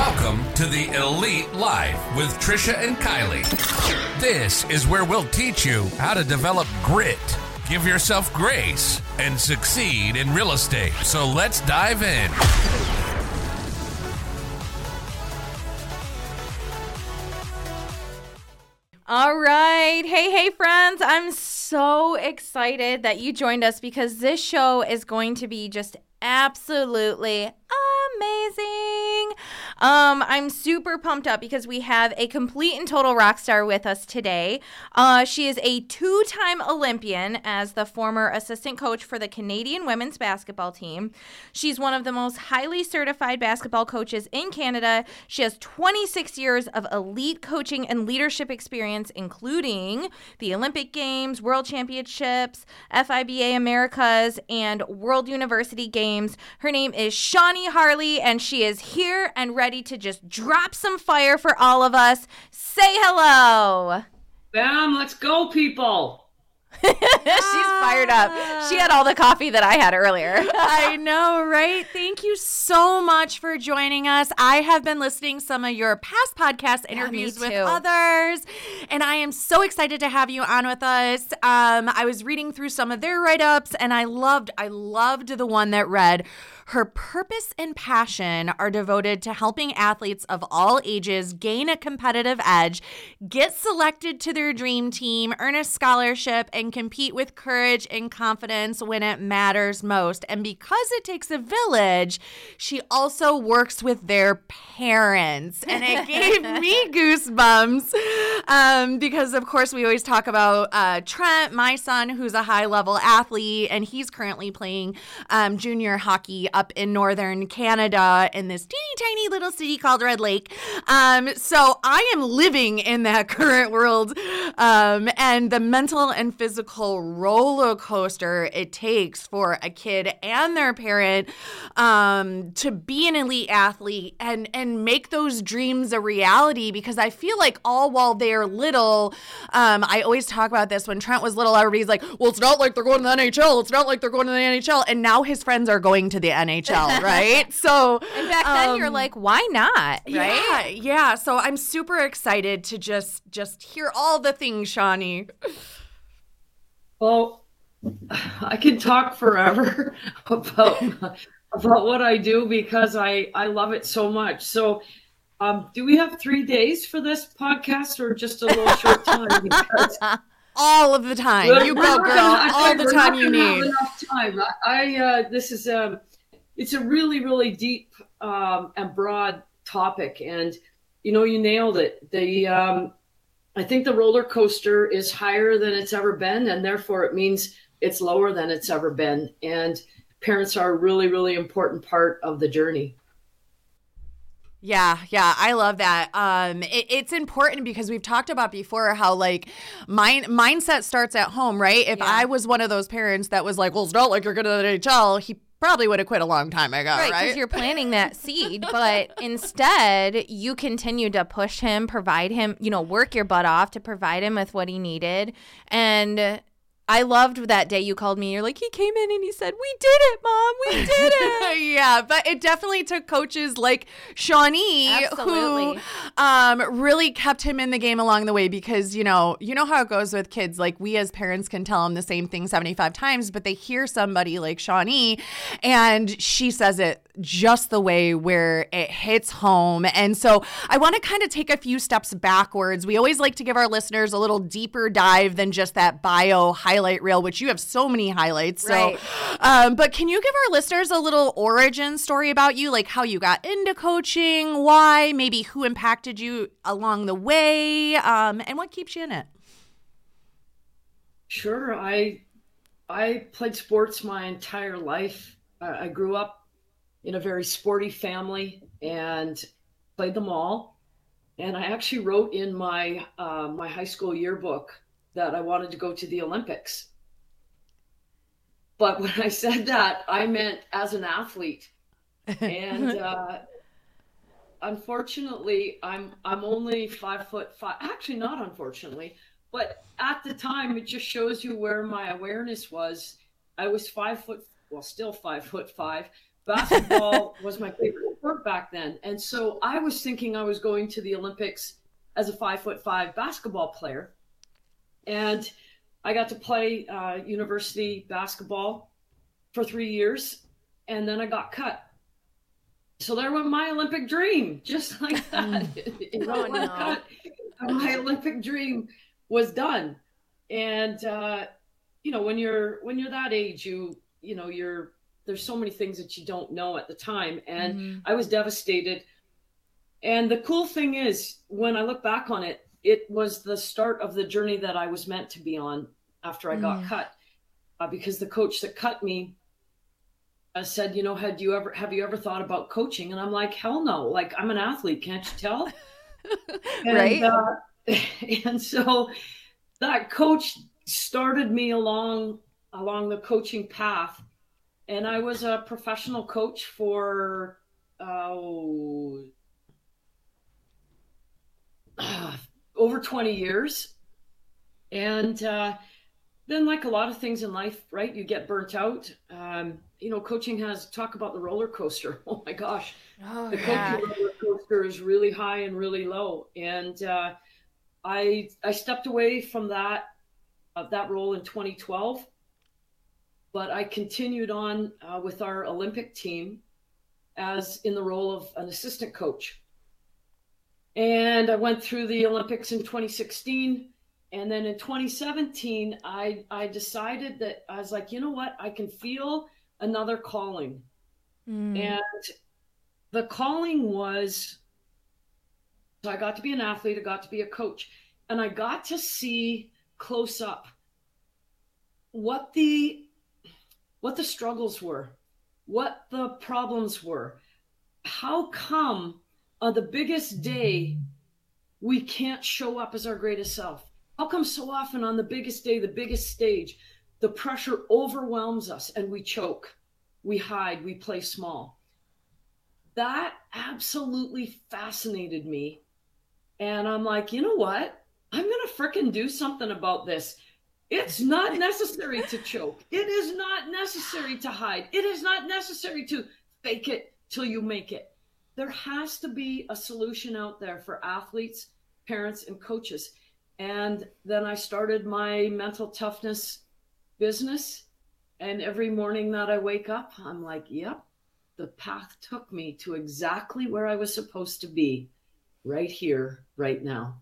Welcome to the Elite Life with Trisha and Kylie. This is where we'll teach you how to develop grit, give yourself grace, and succeed in real estate. So let's dive in. All right. Hey, hey, friends. I'm so excited that you joined us because this show is going to be just absolutely amazing. Um, I'm super pumped up because we have a complete and total rock star with us today. Uh, she is a two time Olympian as the former assistant coach for the Canadian women's basketball team. She's one of the most highly certified basketball coaches in Canada. She has 26 years of elite coaching and leadership experience, including the Olympic Games, World Championships, FIBA Americas, and World University Games. Her name is Shawnee Harle, and she is here and ready to just drop some fire for all of us. Say hello. Bam, let's go, people. She's fired up. She had all the coffee that I had earlier. I know, right? Thank you so much for joining us. I have been listening some of your past podcast interviews with others, and I am so excited to have you on with us. Um, I was reading through some of their write-ups, and I loved, I loved the one that read. Her purpose and passion are devoted to helping athletes of all ages gain a competitive edge, get selected to their dream team, earn a scholarship, and compete with courage and confidence when it matters most. And because it takes a village, she also works with their parents. And it gave me goosebumps um, because, of course, we always talk about uh, Trent, my son, who's a high level athlete, and he's currently playing um, junior hockey up in northern Canada in this teeny tiny little city called Red Lake. Um, so I am living in that current world um, and the mental and physical roller coaster it takes for a kid and their parent um, to be an elite athlete and and make those dreams a reality because I feel like all while they're little, um, I always talk about this when Trent was little, everybody's like, well, it's not like they're going to the NHL. It's not like they're going to the NHL. And now his friends are going to the NHL, right? So And back then, you're um, like, why not? Right? yeah, yeah. So I'm super excited to just just hear all the things, Shawnee. Well, I can talk forever about about what I do because I I love it so much. So, um, do we have three days for this podcast or just a little short time? Because All of the time. You we're go, girl. gonna- All the time you need. Enough time. I, I uh, this is um, it's a really really deep um, and broad topic, and you know you nailed it. The um, I think the roller coaster is higher than it's ever been, and therefore it means it's lower than it's ever been. And parents are a really, really important part of the journey. Yeah, yeah, I love that. Um, it, it's important because we've talked about before how like mind mindset starts at home, right? If Yeah. I was one of those parents that was like, "Well, it's not like you're going to the NHL," he probably would have quit a long time ago, Right, right? because you're planting that seed, but instead you continue to push him, provide him, you know, work your butt off to provide him with what he needed. And I loved that day you called me. You're like, he came in and he said, "We did it, mom. We did it." yeah, but it definitely took coaches like Shawnee Absolutely. who um, really kept him in the game along the way because you know you know how it goes with kids. Like we as parents can tell them the same thing seventy five times, but they hear somebody like Shawnee, and she says it just the way where it hits home. And so I want to kind of take a few steps backwards. We always like to give our listeners a little deeper dive than just that bio highlight reel, which you have so many highlights. So, Right. um, but can you give our listeners a little origin story about you, like how you got into coaching, why, maybe who impacted you along the way, um, and what keeps you in it? Sure, I I played sports my entire life. I I grew up in a very sporty family and played them all. And I actually wrote in my uh, my high school yearbook that I wanted to go to the Olympics. But when I said that, I meant as an athlete. And uh, unfortunately, I'm I'm only five foot five. Actually, not unfortunately, but at the time, it just shows you where my awareness was. I was five foot, well, still five foot five, Basketball was my favorite sport back then. And so I was thinking I was going to the Olympics as a five foot five basketball player. And I got to play uh, university basketball for three years. And then I got cut. So there went my Olympic dream, just like that. Oh, no. cut. My Olympic dream was done. And uh, you know, when you're when you're that age, you you know, you're there's so many things that you don't know at the time. And Mhm. I was devastated. And the cool thing is, when I look back on it, it was the start of the journey that I was meant to be on after I got Mm. cut. Uh, because the coach that cut me uh, said, you know, had you ever have you ever thought about coaching? And I'm like, hell no! Like I'm an athlete, can't you tell? And, Right. uh, and so that coach started me along along the coaching path, and I was a professional coach for oh over 20 years. And uh, then like a lot of things in life right you get burnt out. Um, you know coaching has talk about the roller coaster. Oh my gosh. Oh, the yeah. coaching roller coaster is really high and really low. And uh, i i stepped away from that uh, that role in 2012 but i continued on uh, with our olympic team as in the role of an assistant coach and i went through the olympics in 2016 and then in 2017 i i decided that i was like you know what i can feel another calling Mm. and the calling was so I got to be an athlete, I got to be a coach, and I got to see close up what the what the struggles were, what the problems were. How come on the biggest mm-hmm. day we can't show up as our greatest self? How come so often on the biggest day, the biggest stage, the pressure overwhelms us and we choke, we hide, we play small? that absolutely fascinated me. And I'm like, you know what? I'm going to fricking do something about this. It's not necessary to choke. It is not necessary to hide. It is not necessary to fake it till you make it. There has to be a solution out there for athletes, parents, and coaches. And then I started my mental toughness business. And every morning that I wake up, I'm like, yep, the path took me to exactly where I was supposed to be, right here, right now.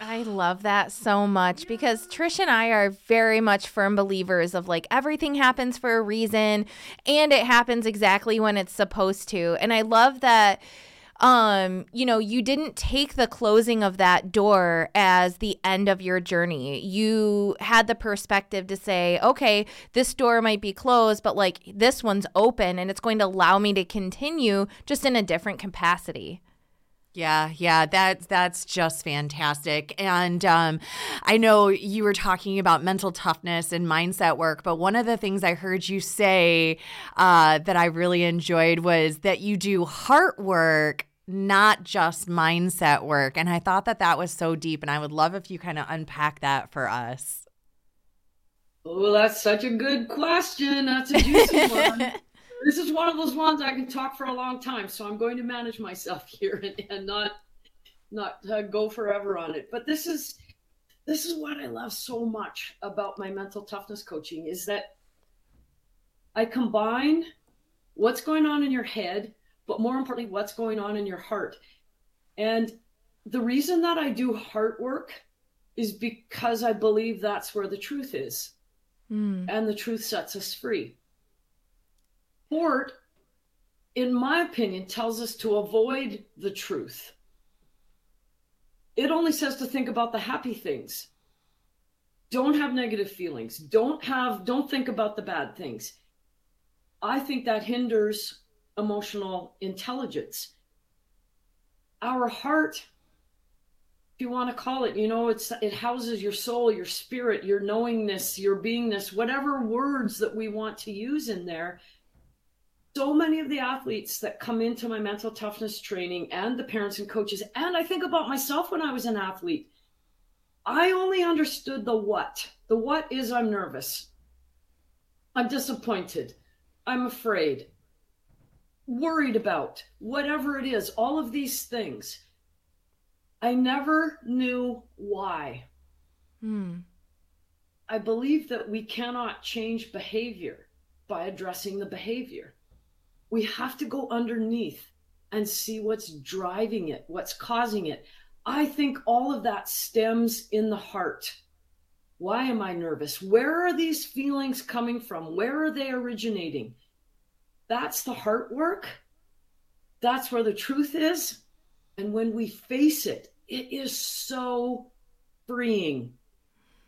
I love that so much because Trish and I are very much firm believers of like everything happens for a reason and it happens exactly when it's supposed to. And I love that um you know you didn't take the closing of that door as the end of your journey you had the perspective to say okay this door might be closed but like this one's open and it's going to allow me to continue just in a different capacity Yeah, yeah, that's that's just fantastic. And um, I know you were talking about mental toughness and mindset work, but one of the things I heard you say uh, that I really enjoyed was that you do heart work, not just mindset work. And I thought that that was so deep, and I would love if you kind of unpack that for us. Oh, that's such a good question. That's a juicy one. This is one of those ones I can talk for a long time, so I'm going to manage myself here and, and not not uh, go forever on it. But this is this is what I love so much about my mental toughness coaching is that I combine what's going on in your head, but more importantly, what's going on in your heart. And the reason that I do heart work is because I believe that's where the truth is Hmm. and the truth sets us free. Sport, in my opinion, tells us to avoid the truth. It only says to think about the happy things. Don't have negative feelings. Don't have don't think about the bad things. I think that hinders emotional intelligence. Our heart if you want to call it you know it's it houses your soul your spirit your knowingness your beingness whatever words that we want to use in there so many of the athletes that come into my mental toughness training and the parents and coaches and i think about myself when i was an athlete i only understood the what the what is i'm nervous i'm disappointed i'm afraid worried about, whatever it is, all of these things. I never knew why. Hmm. I believe that we cannot change behavior by addressing the behavior. We have to go underneath and see what's driving it, what's causing it. I think all of that stems in the heart. Why am I nervous? Where are these feelings coming from? Where are they originating? That's the heart work. That's where the truth is. And when we face it, it is so freeing.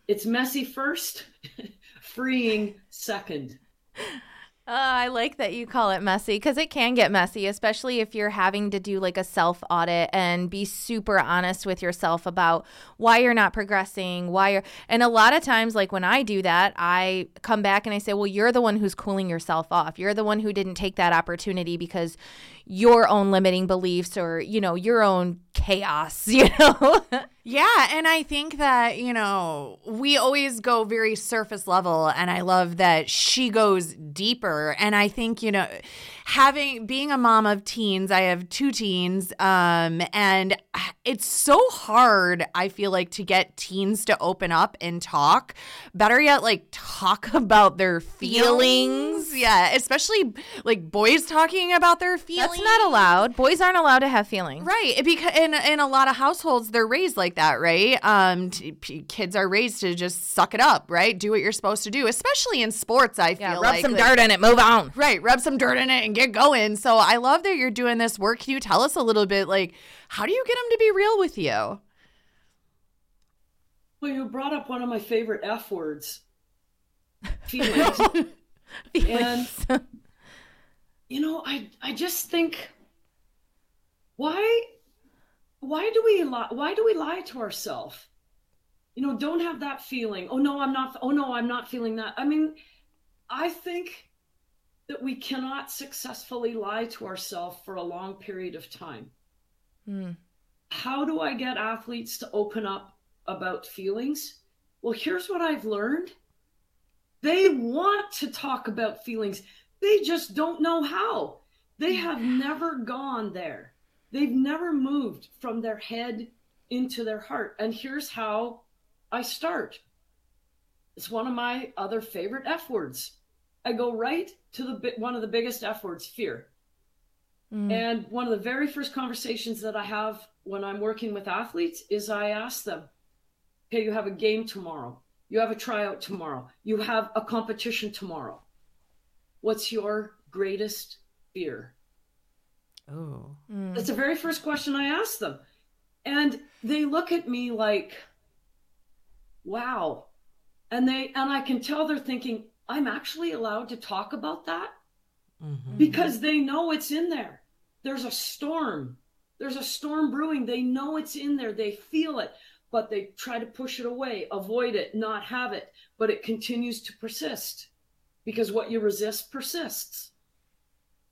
It's messy first, freeing second. Uh, I like that you call it messy because it can get messy, especially if you're having to do like a self audit and be super honest with yourself about why you're not progressing, why you're. And a lot of times, like when I do that, I come back and I say, well, you're the one who's cooling yourself off. You're the one who didn't take that opportunity because your own limiting beliefs or, you know, your own chaos, you know? Yeah, and I think that, you know, we always go very surface level and I love that she goes deeper and I think, you know, having being a mom of teens, I have two teens um and it's so hard I feel like to get teens to open up and talk. Better yet like talk about their feelings. Yeah, especially like boys talking about their feelings. That's not allowed. Boys aren't allowed to have feelings. Right, because in in a lot of households they're raised like that, right? Um, t- p- kids are raised to just suck it up, right? Do what you're supposed to do, especially in sports. I Yeah, feel rub like some like- dirt in it, move on. Right, rub some dirt in it and get going. So I love that you're doing this work. Can you tell us a little bit, like, how do you get them to be real with you? Well, you brought up one of my favorite F words feelings. and, you know, I, I just think, why, why do we lie? Why do we lie to ourselves? You know, don't have that feeling. Oh no, I'm not. Oh no, I'm not feeling that. I mean, I think that we cannot successfully lie to ourselves for a long period of time. Hmm. How do I get athletes to open up about feelings? Well, here's what I've learned. They want to talk about feelings. They just don't know how. They have never gone there. They've never moved from their head into their heart. And here's how I start. It's one of my other favorite F words. I go right to the bi- one of the biggest F words, fear. Mm. And one of the very first conversations that I have when I'm working with athletes is I ask them, okay, you have a game tomorrow. You have a tryout tomorrow. You have a competition tomorrow. What's your greatest fear? Oh, Mm. That's the very first question I ask them. And they look at me like, wow. And they and I can tell they're thinking, I'm actually allowed to talk about that? Mm-hmm. because they know it's in there. There's a storm. There's a storm brewing. They know it's in there. They feel it, but they try to push it away, avoid it, not have it. But it continues to persist because what you resist persists.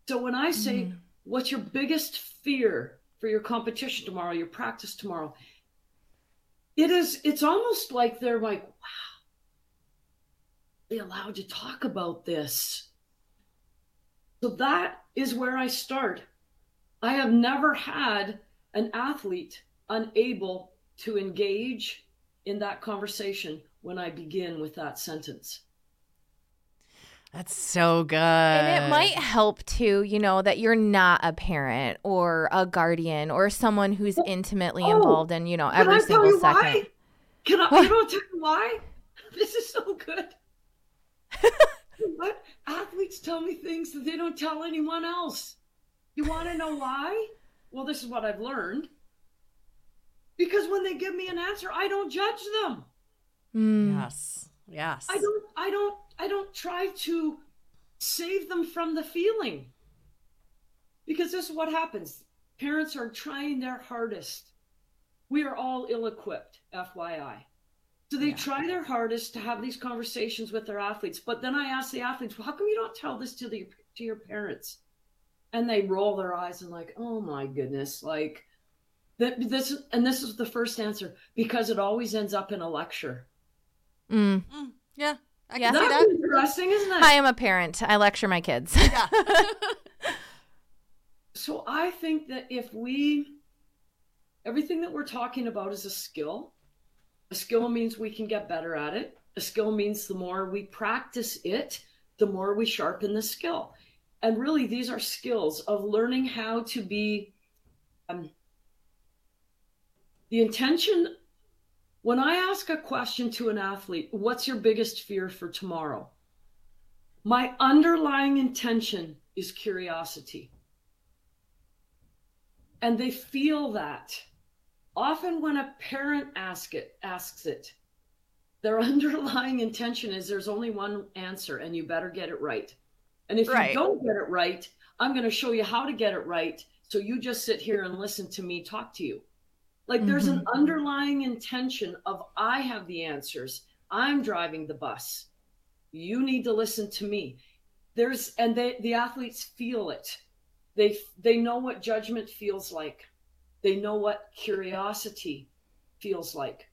So when I say, mm-hmm. What's your biggest fear for your competition tomorrow, your practice tomorrow? It is, it's almost like they're like, Wow, they allowed to talk about this. So that is where I start. I have never had an athlete unable to engage in that conversation when I begin with that sentence. that's so good. And it might help too, you know, that you're not a parent or a guardian or someone who's intimately Oh, involved in, you know, Can every I tell single you second. why? Can I, you know, tell you why? This is so good. what? Athletes tell me things that they don't tell anyone else. You want to know why? Well, this is what I've learned. Because when they give me an answer, I don't judge them. Mm. yes, yes. I don't I don't I don't try to save them from the feeling. Because this is what happens. Parents are trying their hardest. We are all ill-equipped, FYI. So they Yeah. try their hardest to have these conversations with their athletes. But then I ask the athletes, well, how come you don't tell this to the to your parents? And they roll their eyes and like, oh my goodness, like that this and this is the first answer because it always ends up in a lecture. Mm. Yeah, I Yeah. can see That's that. interesting, isn't it? I'm a parent. I lecture my kids. Yeah. So I think that if we, everything that we're talking about is a skill. A skill means we can get better at it. A skill means the more we practice it, the more we sharpen the skill. And really, these are skills of learning how to be. Um, the intention when I ask a question to an athlete, what's your biggest fear for tomorrow? My underlying intention is curiosity. And they feel that. Often when a parent ask it, asks it, their underlying intention is there's only one answer and you better get it right. And if right. you don't get it right, I'm going to show you how to get it right. So you just sit here and listen to me talk to you. Like mm-hmm. there's an mm-hmm. underlying intention of I have the answers. I'm driving the bus. You need to listen to me. There's and they the athletes feel it. They they know what judgment feels like. They know what curiosity feels like.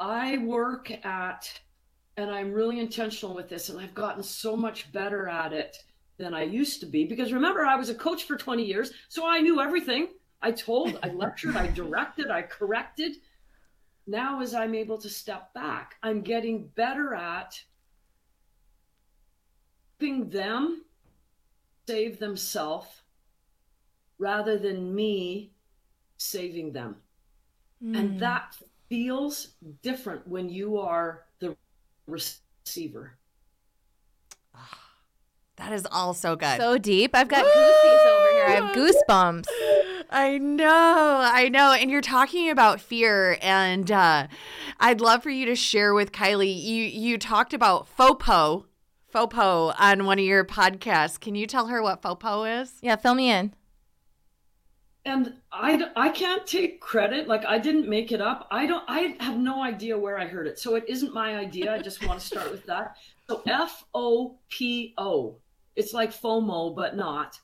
I work at and I'm really intentional with this and I've gotten so much better at it than I used to be because remember I was a coach for 20 years, so I knew everything. I told, I lectured, I directed, I corrected. Now, as I'm able to step back, I'm getting better at helping them save themselves rather than me saving them. Mm. And hmm. that feels different when you are the receiver. That is all so good. So deep. I've got goosies over here. I have goosebumps. I know, I know. And you're talking about fear, and uh, I'd love for you to share with Kylie. You you talked about FOPO, FOPO on one of your podcasts. Can you tell her what FOPO is? Yeah, fill me in. And I, I can't take credit. Like I didn't make it up. I don't. I have no idea where I heard it. So it isn't my idea. I just want to start with that. So F O P O. It's like FOMO, but not.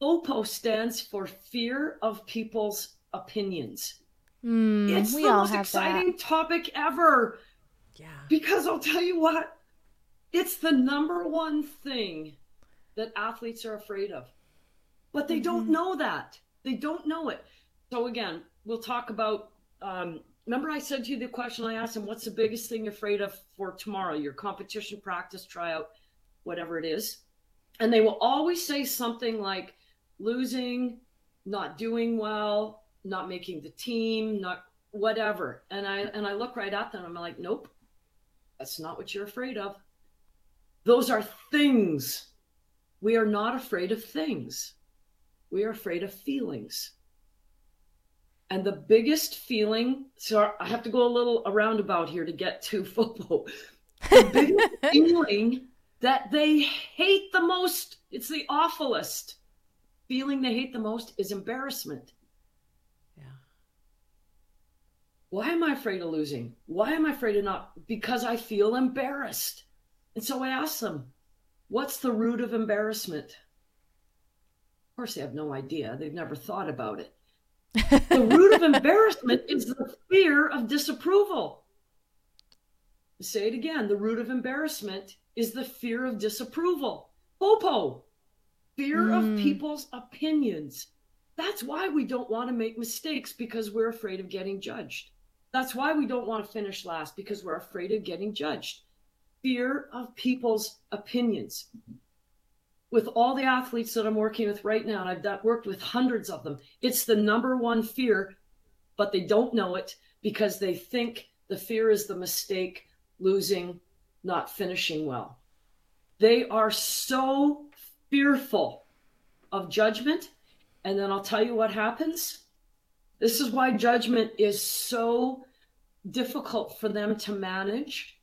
FOPO stands for fear of people's opinions. Mm, it's the most exciting that. topic ever. Yeah. Because I'll tell you what, it's the number one thing that athletes are afraid of. But they mm-hmm. don't know that. They don't know it. So again, we'll talk about um, remember I said to you the question I asked him, what's the biggest thing you're afraid of for tomorrow? Your competition practice, tryout, whatever it is. And they will always say something like, losing, not doing well, not making the team, not whatever. And I and I look right at them. I'm like, nope, that's not what you're afraid of. Those are things. We are not afraid of things. We are afraid of feelings. And the biggest feeling, so I have to go a little around about here to get to FOPO. The biggest feeling that they hate the most, it's the awfulest feeling they hate the most is embarrassment. Yeah. Why am I afraid of losing? Why am I afraid of not? Because I feel embarrassed. And so I ask them, what's the root of embarrassment? Of course, they have no idea. They've never thought about it. the root of embarrassment is the fear of disapproval. Say it again. The root of embarrassment is the fear of disapproval. FOPO fear mm. of hmm. people's opinions. That's why we don't want to make mistakes because we're afraid of getting judged. That's why we don't want to finish last because we're afraid of getting judged. Fear of people's opinions. With all the athletes that I'm working with right now, and I've worked with hundreds of them, it's the number one fear, but they don't know it because they think the fear is the mistake, losing, not finishing well. They are so fearful of judgment. And then I'll tell you what happens. This is why judgment is so difficult for them to manage.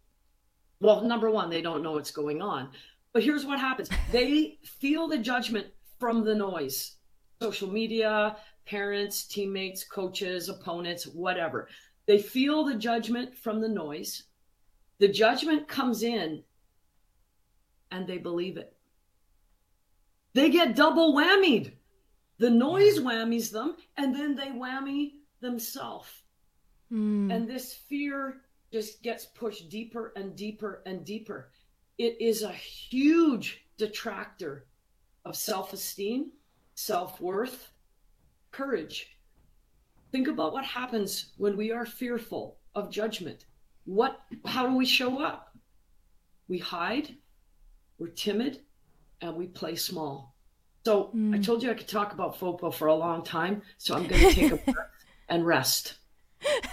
Well, number one, they don't know what's going on. But here's what happens they feel the judgment from the noise social media, parents, teammates, coaches, opponents, whatever. They feel the judgment from the noise. The judgment comes in and they believe it they get double whammied. The noise whammies them, and then they whammy themselves. Mm. And this fear just gets pushed deeper and deeper and deeper. It is a huge detractor of self esteem, self worth, courage. Think about what happens when we are fearful of judgment. What, how do we show up? We hide, we're timid, and we play small. So hmm. I told you I could talk about FOPO for a long time. So I'm going to take a breath and rest.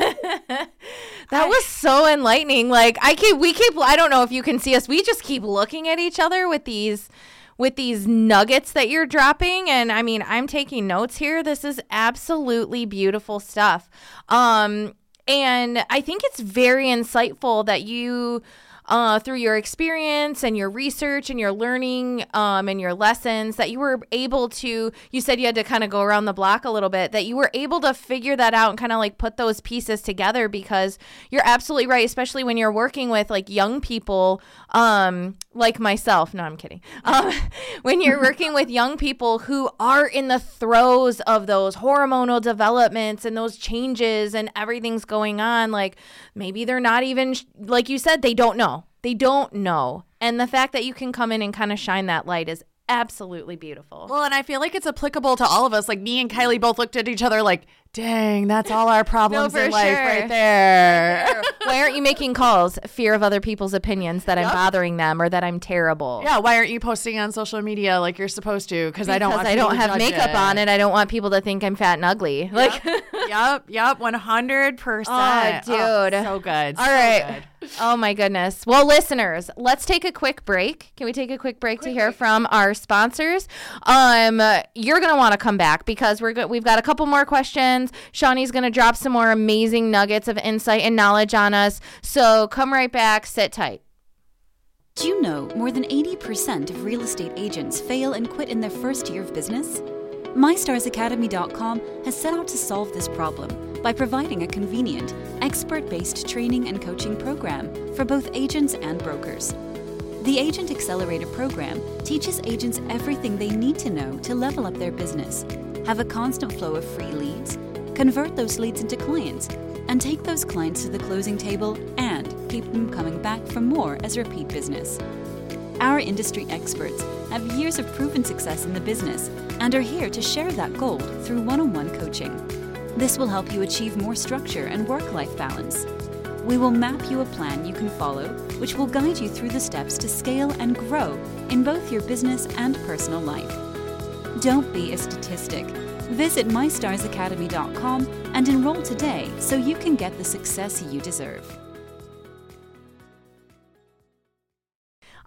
That was so enlightening. Like I keep we keep I don't know if you can see us. We just keep looking at each other with these with these nuggets that you're dropping and I mean, I'm taking notes here. This is absolutely beautiful stuff. Um and I think it's very insightful that you uh, through your experience and your research and your learning um, and your lessons that you were able to you said you had to kind of go around the block a little bit that you were able to figure that out and kind of like put those pieces together because you're absolutely right especially when you're working with like young people um, like myself no i'm kidding um, when you're working with young people who are in the throes of those hormonal developments and those changes and everything's going on like maybe they're not even like you said they don't know they don't know. And the fact that you can come in and kind of shine that light is absolutely beautiful. Well, and I feel like it's applicable to all of us. Like me and Kylie both looked at each other like, dang, that's all our problems for in life sure. right there. Why aren't you making calls? Fear of other people's opinions that I'm bothering them or that I'm terrible. Yeah, why aren't you posting on social media like you're supposed to? Because I don't I don't to have makeup it. on and I don't want people to think I'm fat and ugly. Like, yep, yep, one hundred percent. Oh, dude. so good. all so right. good. Oh my goodness. Well, listeners, let's take a quick break. Can we take a quick break to hear from our sponsors? Um, you're gonna want to come back because we're go- we've got a couple more questions. Shawnee's gonna drop some more amazing nuggets of insight and knowledge on us. So come right back. Sit tight. Do you know more than 80% of real estate agents fail and quit in their first year of business? MyStarsAcademy.com has set out to solve this problem by providing a convenient, expert based training and coaching program for both agents and brokers. The Agent Accelerator program teaches agents everything they need to know to level up their business, have a constant flow of free leads, convert those leads into clients, and take those clients to the closing table and keep them coming back for more as repeat business. Our industry experts have years of proven success in the business and are here to share that gold through one on one coaching. This will help you achieve more structure and work life balance. We will map you a plan you can follow, which will guide you through the steps to scale and grow in both your business and personal life. Don't be a statistic. Visit mystarsacademy.com and enroll today so you can get the success you deserve.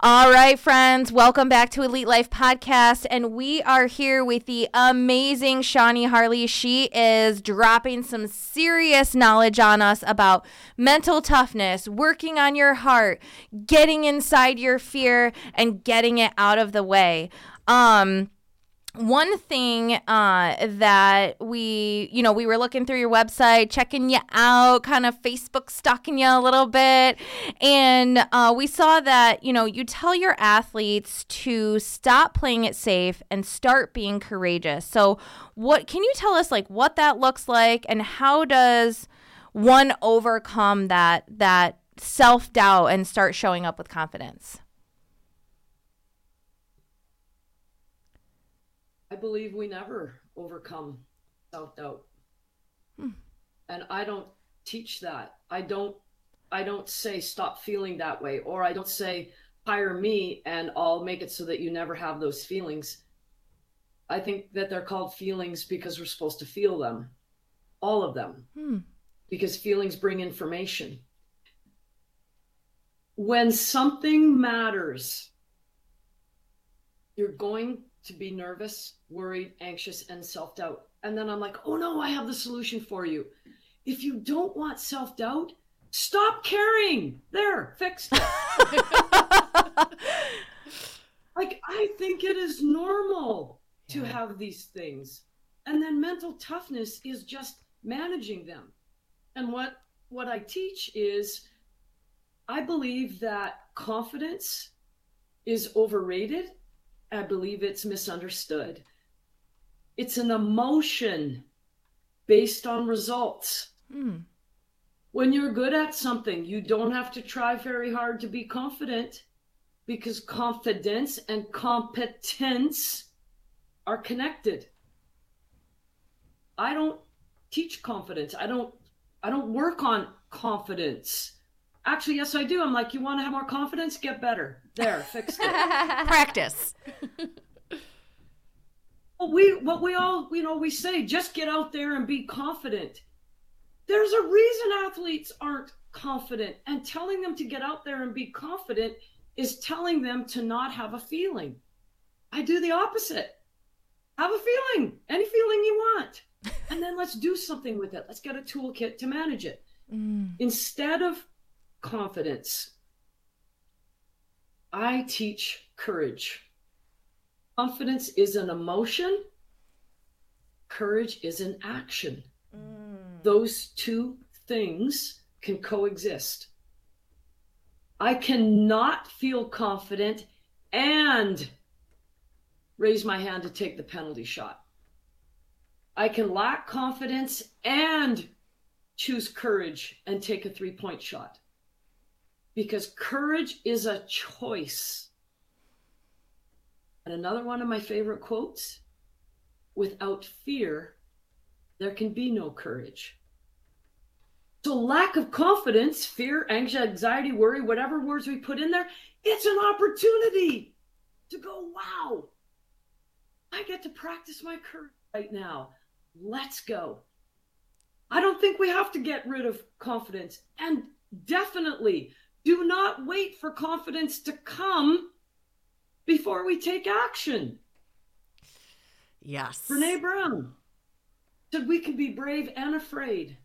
All right, friends, welcome back to Elite Life Podcast. And we are here with the amazing Shawnee Harle. She is dropping some serious knowledge on us about mental toughness, working on your heart, getting inside your fear, and getting it out of the way. Um, one thing uh, that we, you know, we were looking through your website, checking you out, kind of Facebook stalking you a little bit. And uh, we saw that, you know, you tell your athletes to stop playing it safe and start being courageous. So, what can you tell us, like, what that looks like and how does one overcome that, that self doubt and start showing up with confidence? I believe we never overcome self doubt. And I don't teach that. I don't I don't say stop feeling that way or I don't say hire me and I'll make it so that you never have those feelings. I think that they're called feelings because we're supposed to feel them. All of them. Hmm. Because feelings bring information. When something matters, you're going to be nervous, worried, anxious, and self doubt. And then I'm like, oh no, I have the solution for you. If you don't want self doubt, stop caring. There, fixed like, I think it is normal to have these things. And then mental toughness is just managing them. And what what I teach is I believe that confidence is overrated I believe it's misunderstood. It's an emotion based on results. Hmm. When you're good at something, you don't have to try very hard to be confident because confidence and competence are connected. I don't teach confidence. I don't I don't work on confidence. Actually, yes, I do. I'm like, you want to have more confidence? Get better. There, fix it. Practice. well, we what we all you know we say just get out there and be confident. There's a reason athletes aren't confident, and telling them to get out there and be confident is telling them to not have a feeling. I do the opposite. Have a feeling, any feeling you want, and then let's do something with it. Let's get a toolkit to manage it. Mm. Instead of confidence, I teach courage. Confidence is an emotion, courage is an action. Mm. Those two things can coexist. I cannot feel confident and raise my hand to take the penalty shot. I can lack confidence and choose courage and take a three point shot. Because courage is a choice. And another one of my favorite quotes without fear, there can be no courage. So, lack of confidence, fear, anxiety, worry, whatever words we put in there, it's an opportunity to go, wow, I get to practice my courage right now. Let's go. I don't think we have to get rid of confidence. And definitely do not wait for confidence to come before we take action. Yes. Brene Brown said we can be brave and afraid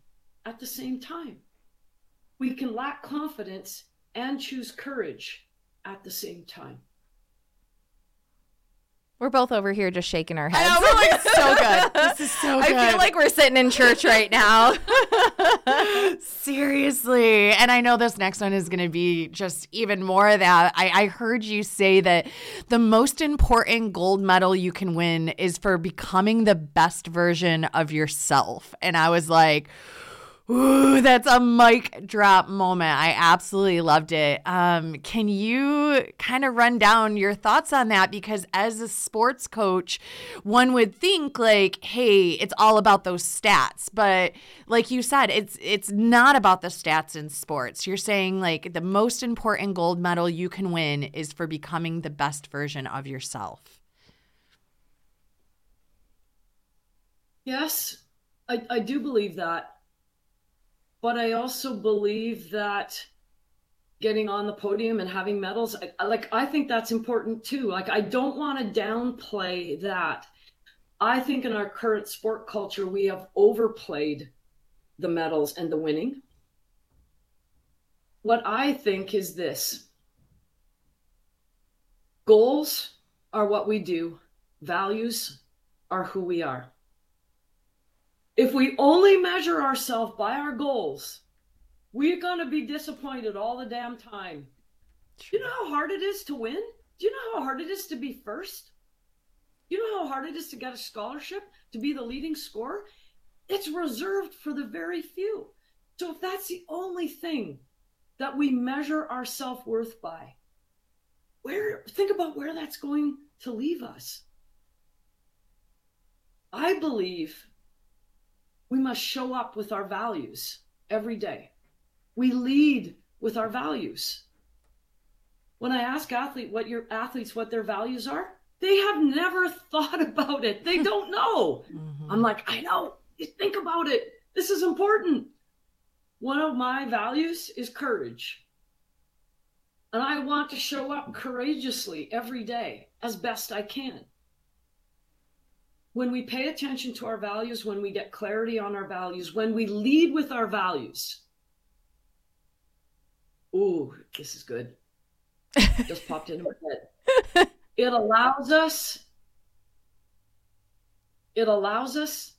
at the same time. We can lack confidence and choose courage at the same time. We're both over here just shaking our heads. I know, we're like, so good. This is so good. I feel like we're sitting in church right now. Seriously. And I know this next one is going to be just even more of that. I, I heard you say that the most important gold medal you can win is for becoming the best version of yourself. And I was like, Ooh, that's a mic drop moment. I absolutely loved it. Um, can you kind of run down your thoughts on that? Because as a sports coach, one would think like, hey, it's all about those stats. But like you said, it's it's not about the stats in sports. You're saying like the most important gold medal you can win is for becoming the best version of yourself. Yes, I, I do believe that but I also believe that getting on the podium and having medals, I, like I think that's important too. Like I don't want to downplay that. I think in our current sport culture, we have overplayed the medals and the winning. What I think is this goals are what we do, values are who we are. If we only measure ourselves by our goals, we're going to be disappointed all the damn time. Do you know how hard it is to win? Do you know how hard it is to be first? Do you know how hard it is to get a scholarship, to be the leading scorer? It's reserved for the very few. So if that's the only thing that we measure our self-worth by, where think about where that's going to leave us. I believe we must show up with our values every day. We lead with our values. When I ask athlete what your athletes what their values are, they have never thought about it. They don't know. Mm-hmm. I'm like, I know. Think about it. This is important. One of my values is courage. And I want to show up courageously every day as best I can when we pay attention to our values, when we get clarity on our values, when we lead with our values. Ooh, this is good. Just popped into my head. It allows us, it allows us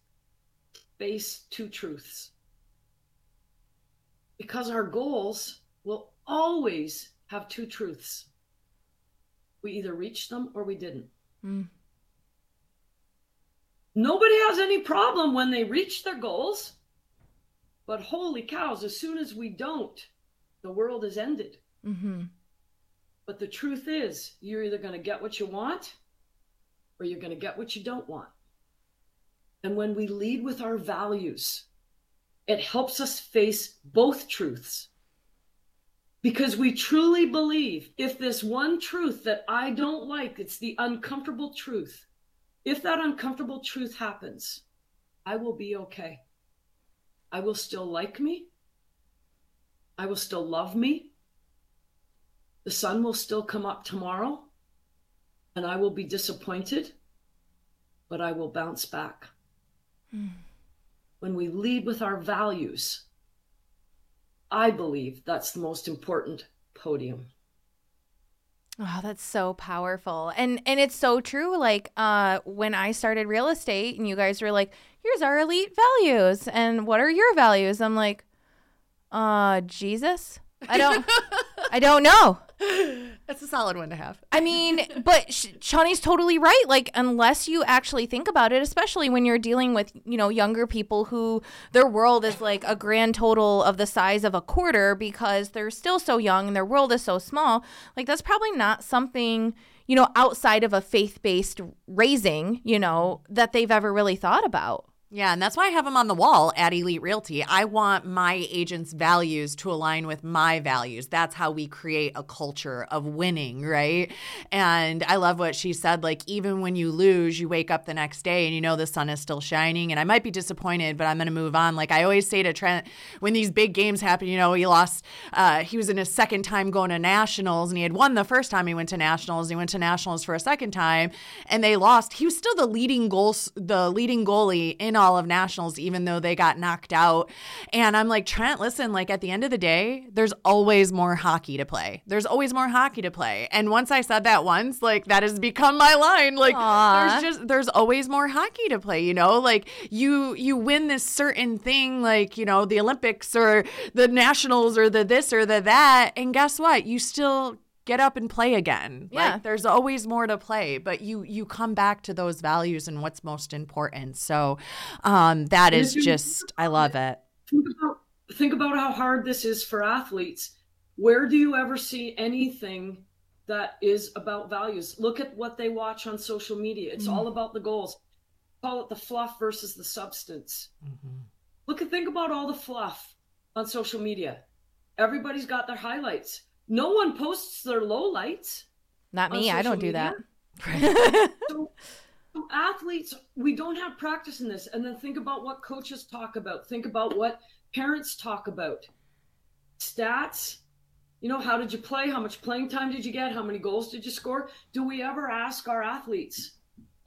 face two truths. Because our goals will always have two truths. We either reached them or we didn't. Mm. Nobody has any problem when they reach their goals. But holy cows, as soon as we don't, the world is ended. Mm-hmm. But the truth is, you're either going to get what you want or you're going to get what you don't want. And when we lead with our values, it helps us face both truths. Because we truly believe if this one truth that I don't like, it's the uncomfortable truth, if that uncomfortable truth happens, I will be okay. I will still like me. I will still love me. The sun will still come up tomorrow, and I will be disappointed, but I will bounce back. Mm. When we lead with our values, I believe that's the most important podium. Oh, that's so powerful. And and it's so true. Like uh when I started real estate and you guys were like, here's our elite values. And what are your values? I'm like, uh Jesus? I don't I don't know. That's a solid one to have. I mean, but Sh- Shawnee's totally right. Like, unless you actually think about it, especially when you're dealing with, you know, younger people who their world is like a grand total of the size of a quarter because they're still so young and their world is so small. Like, that's probably not something, you know, outside of a faith based raising, you know, that they've ever really thought about. Yeah, and that's why I have them on the wall at Elite Realty. I want my agents' values to align with my values. That's how we create a culture of winning, right? And I love what she said like, even when you lose, you wake up the next day and you know the sun is still shining. And I might be disappointed, but I'm going to move on. Like I always say to Trent, when these big games happen, you know, he lost, uh, he was in his second time going to nationals and he had won the first time he went to nationals. He went to nationals for a second time and they lost. He was still the leading goals, the leading goalie in all of nationals, even though they got knocked out. And I'm like, Trent, listen, like at the end of the day, there's always more hockey to play. There's always more hockey to play. And once I said that once, like that has become my line. Like Aww. there's just there's always more hockey to play, you know? Like you you win this certain thing, like, you know, the Olympics or the nationals or the this or the that. And guess what? You still get up and play again. Yeah. Like there's always more to play, but you you come back to those values and what's most important. So um that is just I love it. Think about, think about how hard this is for athletes. Where do you ever see anything that is about values? Look at what they watch on social media. It's mm all about the goals. Call it the fluff versus the substance. Mm-hmm. Look at think about all the fluff on social media. Everybody's got their highlights no one posts their lowlights. Not me. I don't do that. so, so athletes, we don't have practice in this. And then think about what coaches talk about. Think about what parents talk about. Stats. You know, how did you play? How much playing time did you get? How many goals did you score? Do we ever ask our athletes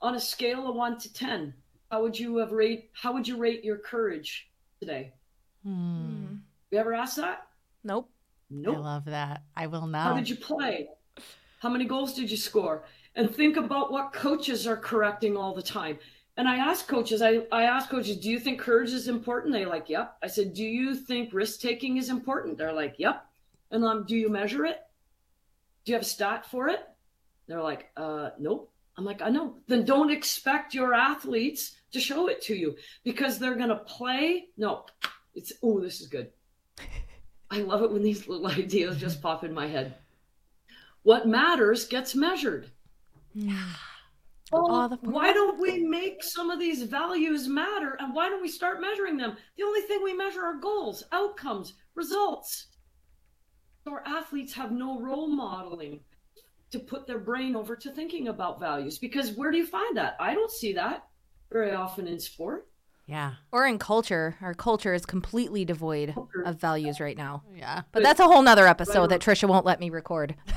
on a scale of one to ten? How would you have rate? How would you rate your courage today? Hmm. You ever ask that? Nope. Nope. I love that. I will not. How did you play? How many goals did you score? And think about what coaches are correcting all the time. And I ask coaches, I, I ask coaches, do you think courage is important? They're like, yep. I said, do you think risk taking is important? They're like, yep. And um, do you measure it? Do you have a stat for it? They're like, uh, nope. I'm like, I know. Then don't expect your athletes to show it to you because they're going to play. No, it's, oh, this is good. I love it when these little ideas just pop in my head. What matters gets measured. Oh, why don't we make some of these values matter and why don't we start measuring them? The only thing we measure are goals, outcomes, results. So our athletes have no role modeling to put their brain over to thinking about values because where do you find that? I don't see that very often in sport. Yeah. Or in culture. Our culture is completely devoid of values right now. Yeah. But that's a whole nother episode that Trisha won't let me record.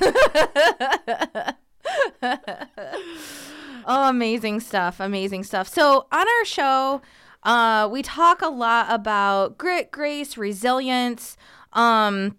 oh, amazing stuff. Amazing stuff. So on our show, uh, we talk a lot about grit, grace, resilience. Um,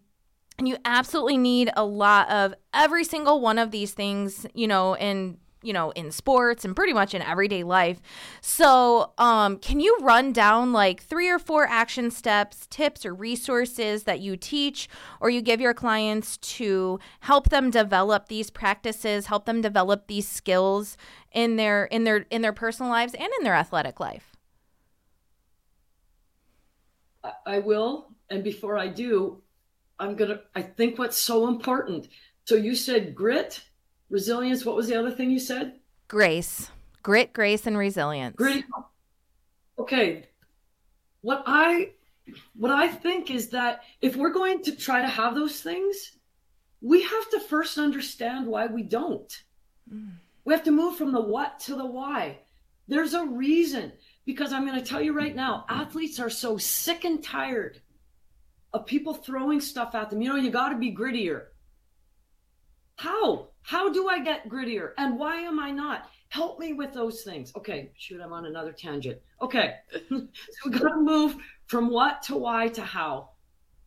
and you absolutely need a lot of every single one of these things, you know, in you know, in sports and pretty much in everyday life. So, um, can you run down like three or four action steps, tips, or resources that you teach or you give your clients to help them develop these practices, help them develop these skills in their in their in their personal lives and in their athletic life? I will, and before I do, I'm gonna. I think what's so important. So you said grit resilience. What was the other thing you said? Grace. Grit, grace, and resilience. Gritty. Okay. What I what I think is that if we're going to try to have those things, we have to first understand why we don't. Mm. We have to move from the what to the why. There's a reason because I'm going to tell you right now, athletes are so sick and tired of people throwing stuff at them. You know, you got to be grittier. How? How do I get grittier? And why am I not? Help me with those things. Okay, shoot, I'm on another tangent. Okay, so we got to move from what to why to how.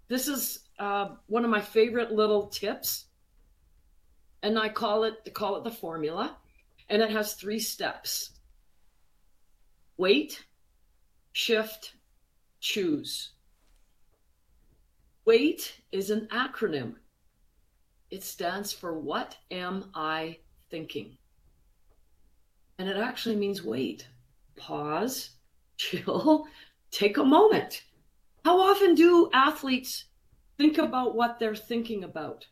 This is uh, one of my favorite little tips, and I call it call it the formula, and it has three steps: wait, shift, choose. WAIT is an acronym. It stands for What Am I Thinking? And it actually means wait, pause, chill, take a moment. How often do athletes think about what they're thinking about?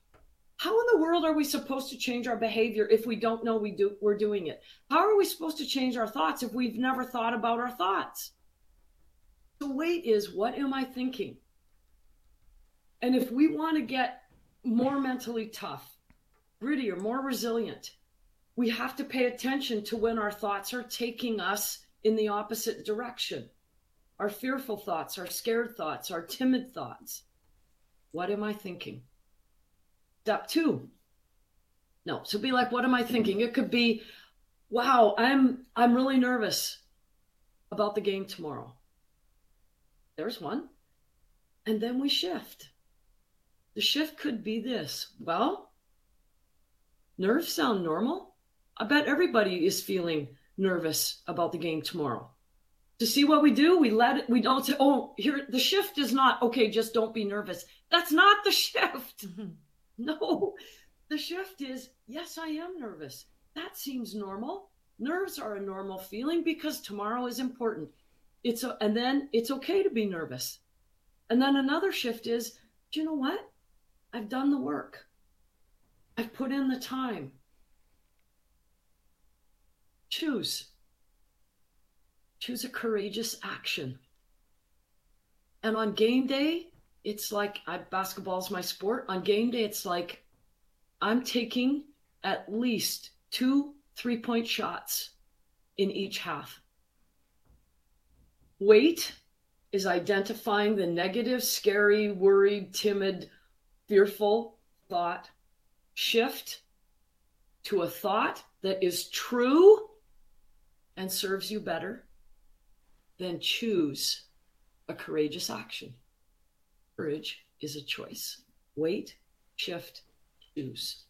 How in the world are we supposed to change our behavior if we don't know we do we're doing it? How are we supposed to change our thoughts if we've never thought about our thoughts? The wait is what am I thinking? And if we want to get more mentally tough, grittier, more resilient, we have to pay attention to when our thoughts are taking us in the opposite direction. Our fearful thoughts, our scared thoughts, our timid thoughts. What am I thinking? Step two. No, so be like, what am I thinking? It could be, wow, I'm I'm really nervous about the game tomorrow. There's one. And then we shift. The shift could be this. Well, nerves sound normal. I bet everybody is feeling nervous about the game tomorrow. To see what we do, we let it, we don't say, oh, here, the shift is not, okay, just don't be nervous. That's not the shift. Mm-hmm. No, the shift is, yes, I am nervous. That seems normal. Nerves are a normal feeling because tomorrow is important. It's a, and then it's okay to be nervous. And then another shift is, do you know what? I've done the work. I've put in the time. Choose. Choose a courageous action. And on game day, it's like I, basketball's my sport. On game day, it's like I'm taking at least two three point shots in each half. Wait is identifying the negative, scary, worried, timid, fearful thought shift to a thought that is true and serves you better, then choose a courageous action. Courage is a choice. Wait, shift, choose.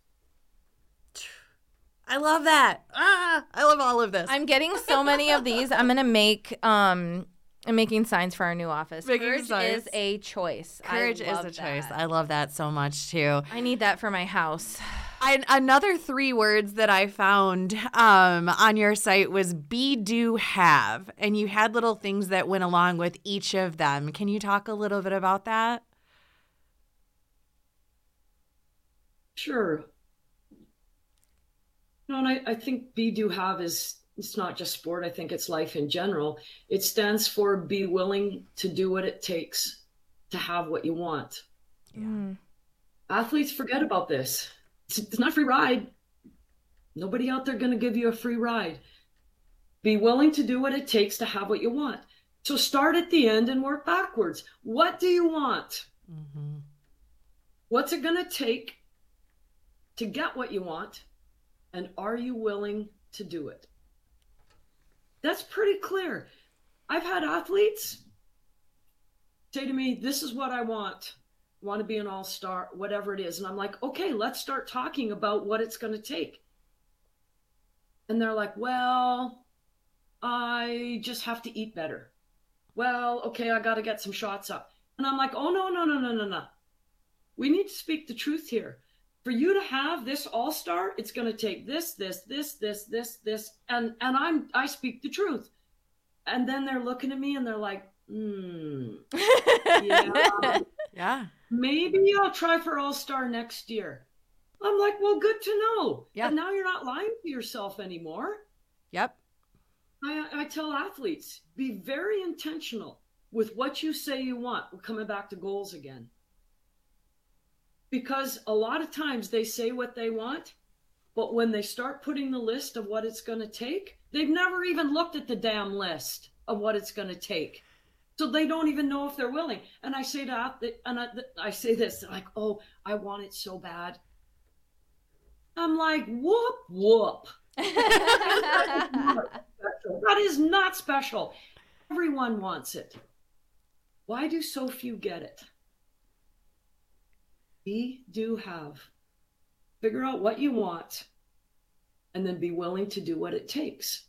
I love that. Ah, I love all of this. I'm getting so many of these. I'm gonna make um I'm making signs for our new office. Making Courage signs. is a choice. Courage is a that. choice. I love that so much too. I need that for my house. I, another three words that I found um, on your site was be, do, have. And you had little things that went along with each of them. Can you talk a little bit about that? Sure. No, and I, I think be, do, have is it's not just sport. I think it's life in general. It stands for be willing to do what it takes to have what you want. Yeah. Mm. Athletes forget about this. It's, it's not free ride. Nobody out there going to give you a free ride. Be willing to do what it takes to have what you want. So start at the end and work backwards. What do you want? Mm-hmm. What's it going to take to get what you want? And are you willing to do it? That's pretty clear. I've had athletes say to me, This is what I want. Want to be an all star, whatever it is. And I'm like, Okay, let's start talking about what it's going to take. And they're like, Well, I just have to eat better. Well, okay, I got to get some shots up. And I'm like, Oh, no, no, no, no, no, no. We need to speak the truth here for you to have this all-star it's going to take this this this this this this and and i'm i speak the truth. And then they're looking at me and they're like hmm yeah. Yeah. Maybe i'll try for all-star next year. I'm like well good to know. Yeah. And now you're not lying to yourself anymore. Yep. I, I tell athletes be very intentional with what you say you want. We're coming back to goals again. Because a lot of times they say what they want, but when they start putting the list of what it's going to take, they've never even looked at the damn list of what it's going to take. So they don't even know if they're willing. And I say to and I, I say this like, "Oh, I want it so bad." I'm like, "Whoop whoop." that is not special. Everyone wants it. Why do so few get it? We do have. Figure out what you want and then be willing to do what it takes.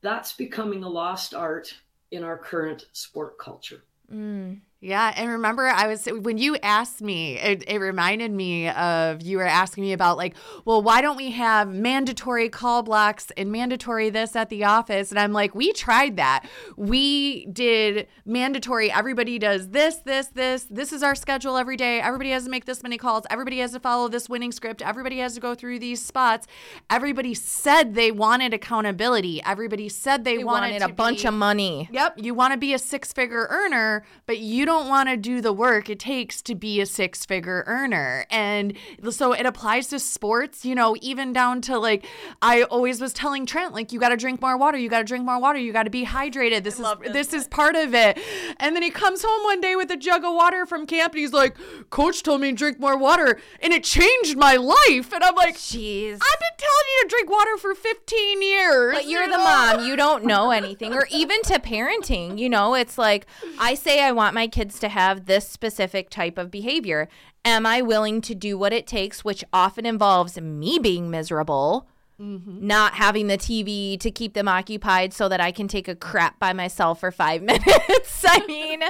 That's becoming a lost art in our current sport culture. Mm. Yeah, and remember, I was when you asked me, it, it, reminded me of you were asking me about like, well, why don't we have mandatory call blocks and mandatory this at the office? And I'm like, we tried that. We did mandatory. Everybody does this, this, this. This is our schedule every day. Everybody has to make this many calls. Everybody has to follow this winning script. Everybody has to go through these spots. Everybody said they wanted accountability. Everybody said they, they wanted, wanted a bunch be, of money. Yep, you want to be a six-figure earner, but you don't don't want to do the work it takes to be a six figure earner. And so it applies to sports, you know, even down to like, I always was telling Trent, like, you got to drink more water. You got to drink more water. You got to be hydrated. This I is, this, is part of it. And then he comes home one day with a jug of water from camp and he's like, Coach told me to drink more water and it changed my life. And I'm like, Jeez. I've been telling you to drink water for 15 years. But you're the mom. You don't know anything. Or even to parenting, you know, it's like, I say I want my kids kids to have this specific type of behavior. Am I willing to do what it takes, which often involves me being miserable, mm-hmm. not having the TV to keep them occupied so that I can take a crap by myself for five minutes? I mean,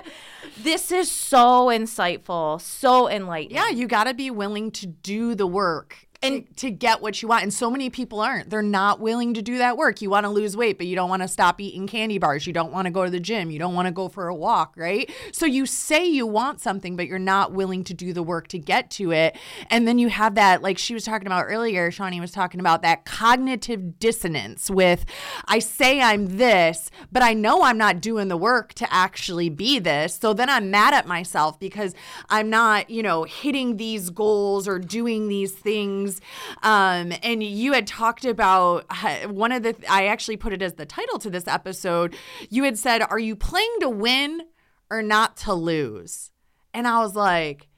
this is so insightful, so enlightening. Yeah, you got to be willing to do the work and to get what you want. And so many people aren't. They're not willing to do that work. You want to lose weight, but you don't want to stop eating candy bars. You don't want to go to the gym. You don't want to go for a walk, right? So you say you want something, but you're not willing to do the work to get to it. And then you have that, like she was talking about earlier, Shawnee was talking about that cognitive dissonance with I say I'm this, but I know I'm not doing the work to actually be this. So then I'm mad at myself because I'm not, you know, hitting these goals or doing these things um, and you had talked about one of the, I actually put it as the title to this episode. You had said, Are you playing to win or not to lose? And I was like,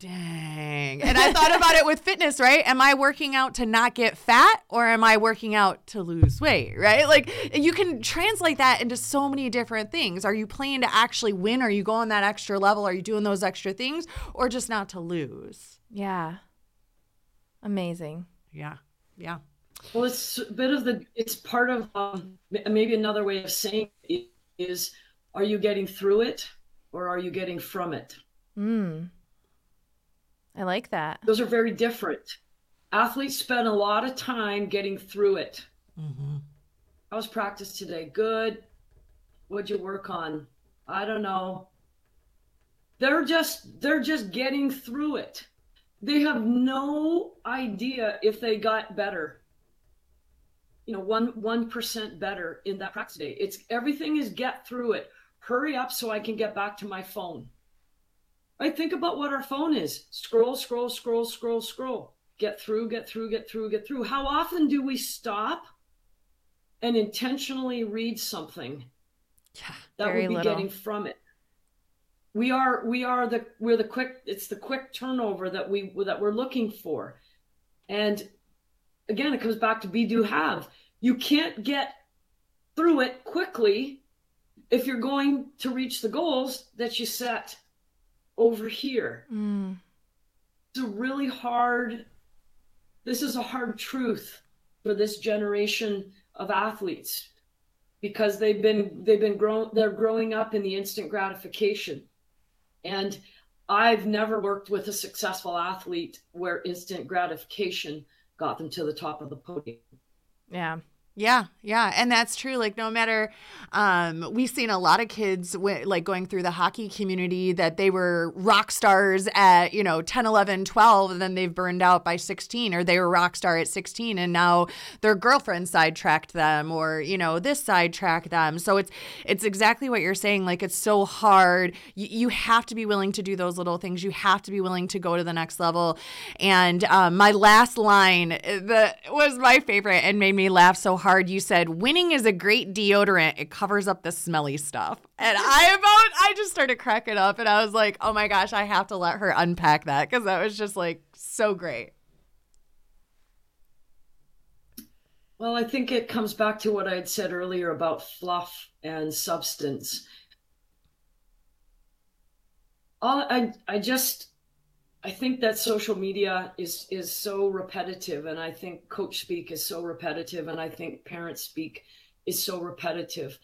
Dang. And I thought about it with fitness, right? Am I working out to not get fat or am I working out to lose weight, right? Like you can translate that into so many different things. Are you playing to actually win? Are you going that extra level? Are you doing those extra things or just not to lose? Yeah. Amazing. Yeah. Yeah. Well, it's a bit of the, it's part of um, maybe another way of saying it is are you getting through it or are you getting from it? Mm. I like that. Those are very different. Athletes spend a lot of time getting through it. Mm-hmm. How was practice today? Good. What'd you work on? I don't know. They're just they're just getting through it they have no idea if they got better. You know one one percent better in that practice day. It's everything is get through it. Hurry up so i can get back to my phone. Right? Think about what our phone is. Scroll scroll scroll scroll scroll. Get through get through get through get through. How often do we stop and intentionally read something yeah, that we'll be little. getting from it we are we are the we're the quick it's the quick turnover that we that we're looking for. And again it comes back to be do have. You can't get through it quickly if you're going to reach the goals that you set over here. Mm. it's a really hard this is a hard truth for this generation of athletes because they've been they've been grown they're growing up in the instant gratification and I've never worked with a successful athlete where instant gratification got them to the top of the podium. Yeah. Yeah, yeah, and that's true. Like no matter, um, we've seen a lot of kids w- like going through the hockey community that they were rock stars at you know 10, 11, 12, and then they've burned out by 16, or they were rock star at 16, and now their girlfriend sidetracked them, or you know this sidetracked them. So it's it's exactly what you're saying. Like it's so hard. You, you have to be willing to do those little things. You have to be willing to go to the next level. And um, my last line that was my favorite and made me laugh so hard hard, you said winning is a great deodorant. It covers up the smelly stuff. And I about I just started cracking up and I was like, "Oh my gosh, I have to let her unpack that cuz that was just like so great." Well, I think it comes back to what I had said earlier about fluff and substance. All I I just I think that social media is is so repetitive, and I think coach speak is so repetitive, and I think parent speak is so repetitive.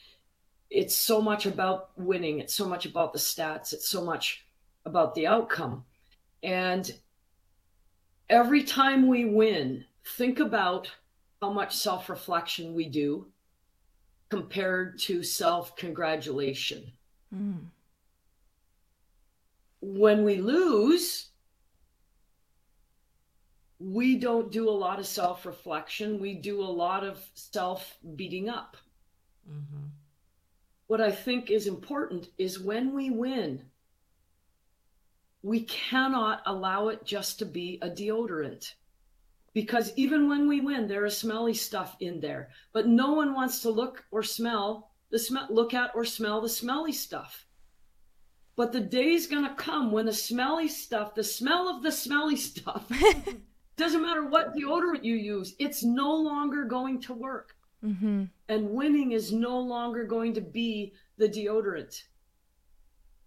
It's so much about winning. It's so much about the stats. It's so much about the outcome. And every time we win, think about how much self reflection we do compared to self congratulation. Mm. When we lose, we don't do a lot of self reflection. We do a lot of self beating up. Mm-hmm. What I think is important is when we win, we cannot allow it just to be a deodorant. Because even when we win, there is smelly stuff in there. But no one wants to look or smell the smell look at or smell the smelly stuff. But the day's gonna come when the smelly stuff, the smell of the smelly stuff Doesn't matter what deodorant you use, it's no longer going to work. Mm-hmm. And winning is no longer going to be the deodorant.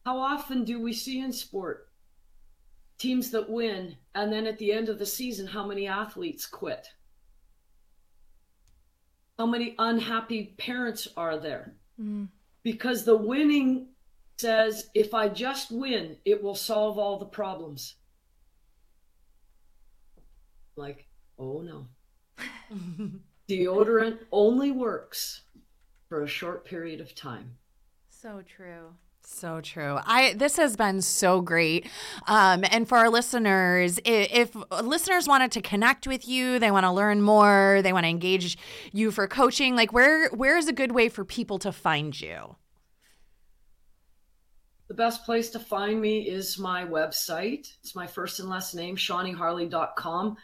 How often do we see in sport teams that win, and then at the end of the season, how many athletes quit? How many unhappy parents are there? Mm. Because the winning says, if I just win, it will solve all the problems like, oh no. Deodorant only works for a short period of time. So true. So true. I this has been so great. Um, and for our listeners, if, if, listeners wanted to connect with you, they want to learn more, they want to engage you for coaching, like where where is a good way for people to find you? The best place to find me is my website. It's my first and last name, shawneeharle.com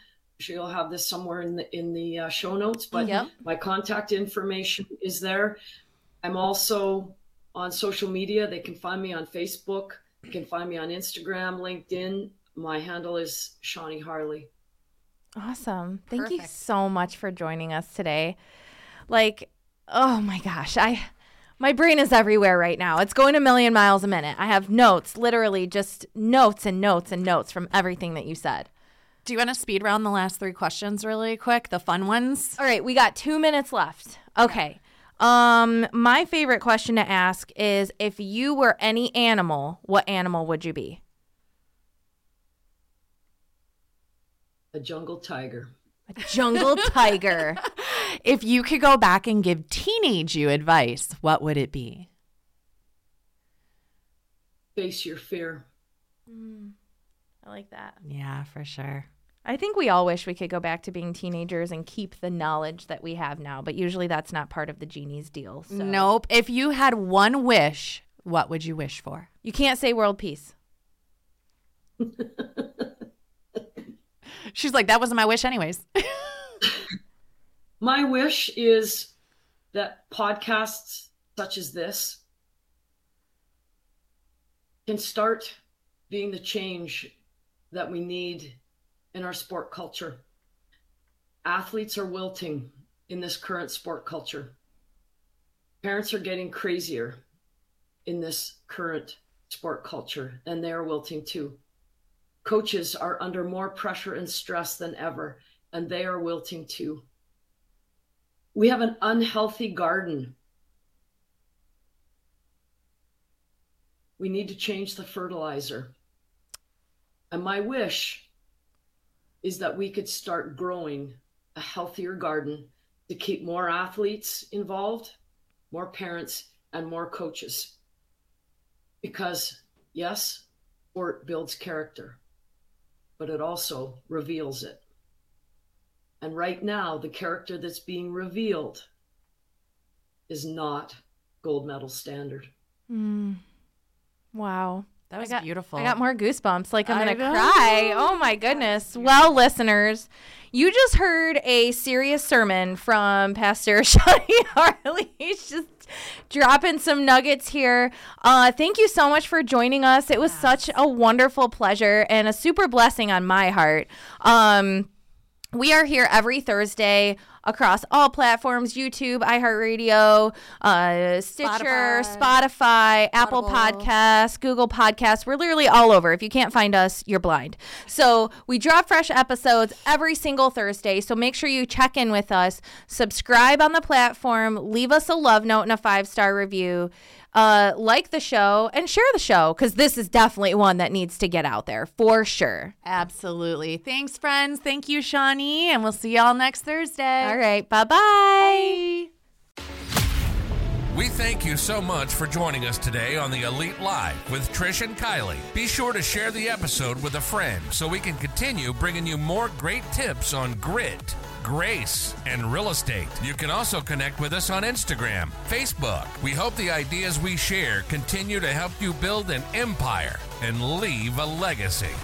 sure you'll have this somewhere in the in the uh, show notes but yep. my contact information is there i'm also on social media they can find me on facebook they can find me on instagram linkedin my handle is shawnee harle awesome thank Perfect. you so much for joining us today like oh my gosh i my brain is everywhere right now. It's going a million miles a minute. I have notes, literally just notes and notes and notes from everything that you said. Do you want to speed round the last three questions really quick? The fun ones? All right, we got two minutes left. Okay. Um, my favorite question to ask is if you were any animal, what animal would you be? A jungle tiger. A jungle tiger. if you could go back and give teenage you advice, what would it be? Face your fear. Mm, I like that. Yeah, for sure. I think we all wish we could go back to being teenagers and keep the knowledge that we have now, but usually that's not part of the genie's deal. So. Nope. If you had one wish, what would you wish for? You can't say world peace. She's like, that wasn't my wish, anyways. my wish is that podcasts such as this can start being the change that we need in our sport culture. Athletes are wilting in this current sport culture. Parents are getting crazier in this current sport culture, and they are wilting too. Coaches are under more pressure and stress than ever, and they are wilting too. We have an unhealthy garden. We need to change the fertilizer. And my wish is that we could start growing a healthier garden to keep more athletes involved, more parents, and more coaches. Because, yes, sport builds character, but it also reveals it. And right now, the character that's being revealed is not gold medal standard. Mm. Wow. That was I got, beautiful. I got more goosebumps. Like I'm gonna cry. Oh my goodness. Well, listeners, you just heard a serious sermon from Pastor Shawnee Harle. He's just dropping some nuggets here. Uh, thank you so much for joining us. It was such a wonderful pleasure and a super blessing on my heart. Um, we are here every Thursday across all platforms YouTube, iHeartRadio, uh, Stitcher, Spotify. Spotify, Apple. Podcasts, Google Podcasts. We're literally all over. If you can't find us, you're blind. So we drop fresh episodes every single Thursday. So make sure you check in with us, subscribe on the platform, leave us a love note and a five star review. Uh, like the show and share the show because this is definitely one that needs to get out there for sure. Absolutely. Thanks, friends. Thank you, Shawnee. And we'll see y'all next Thursday. All right. Bye bye. We thank you so much for joining us today on the Elite Live with Trish and Kylie. Be sure to share the episode with a friend so we can continue bringing you more great tips on grit, grace, and real estate. You can also connect with us on Instagram, Facebook. We hope the ideas we share continue to help you build an empire and leave a legacy.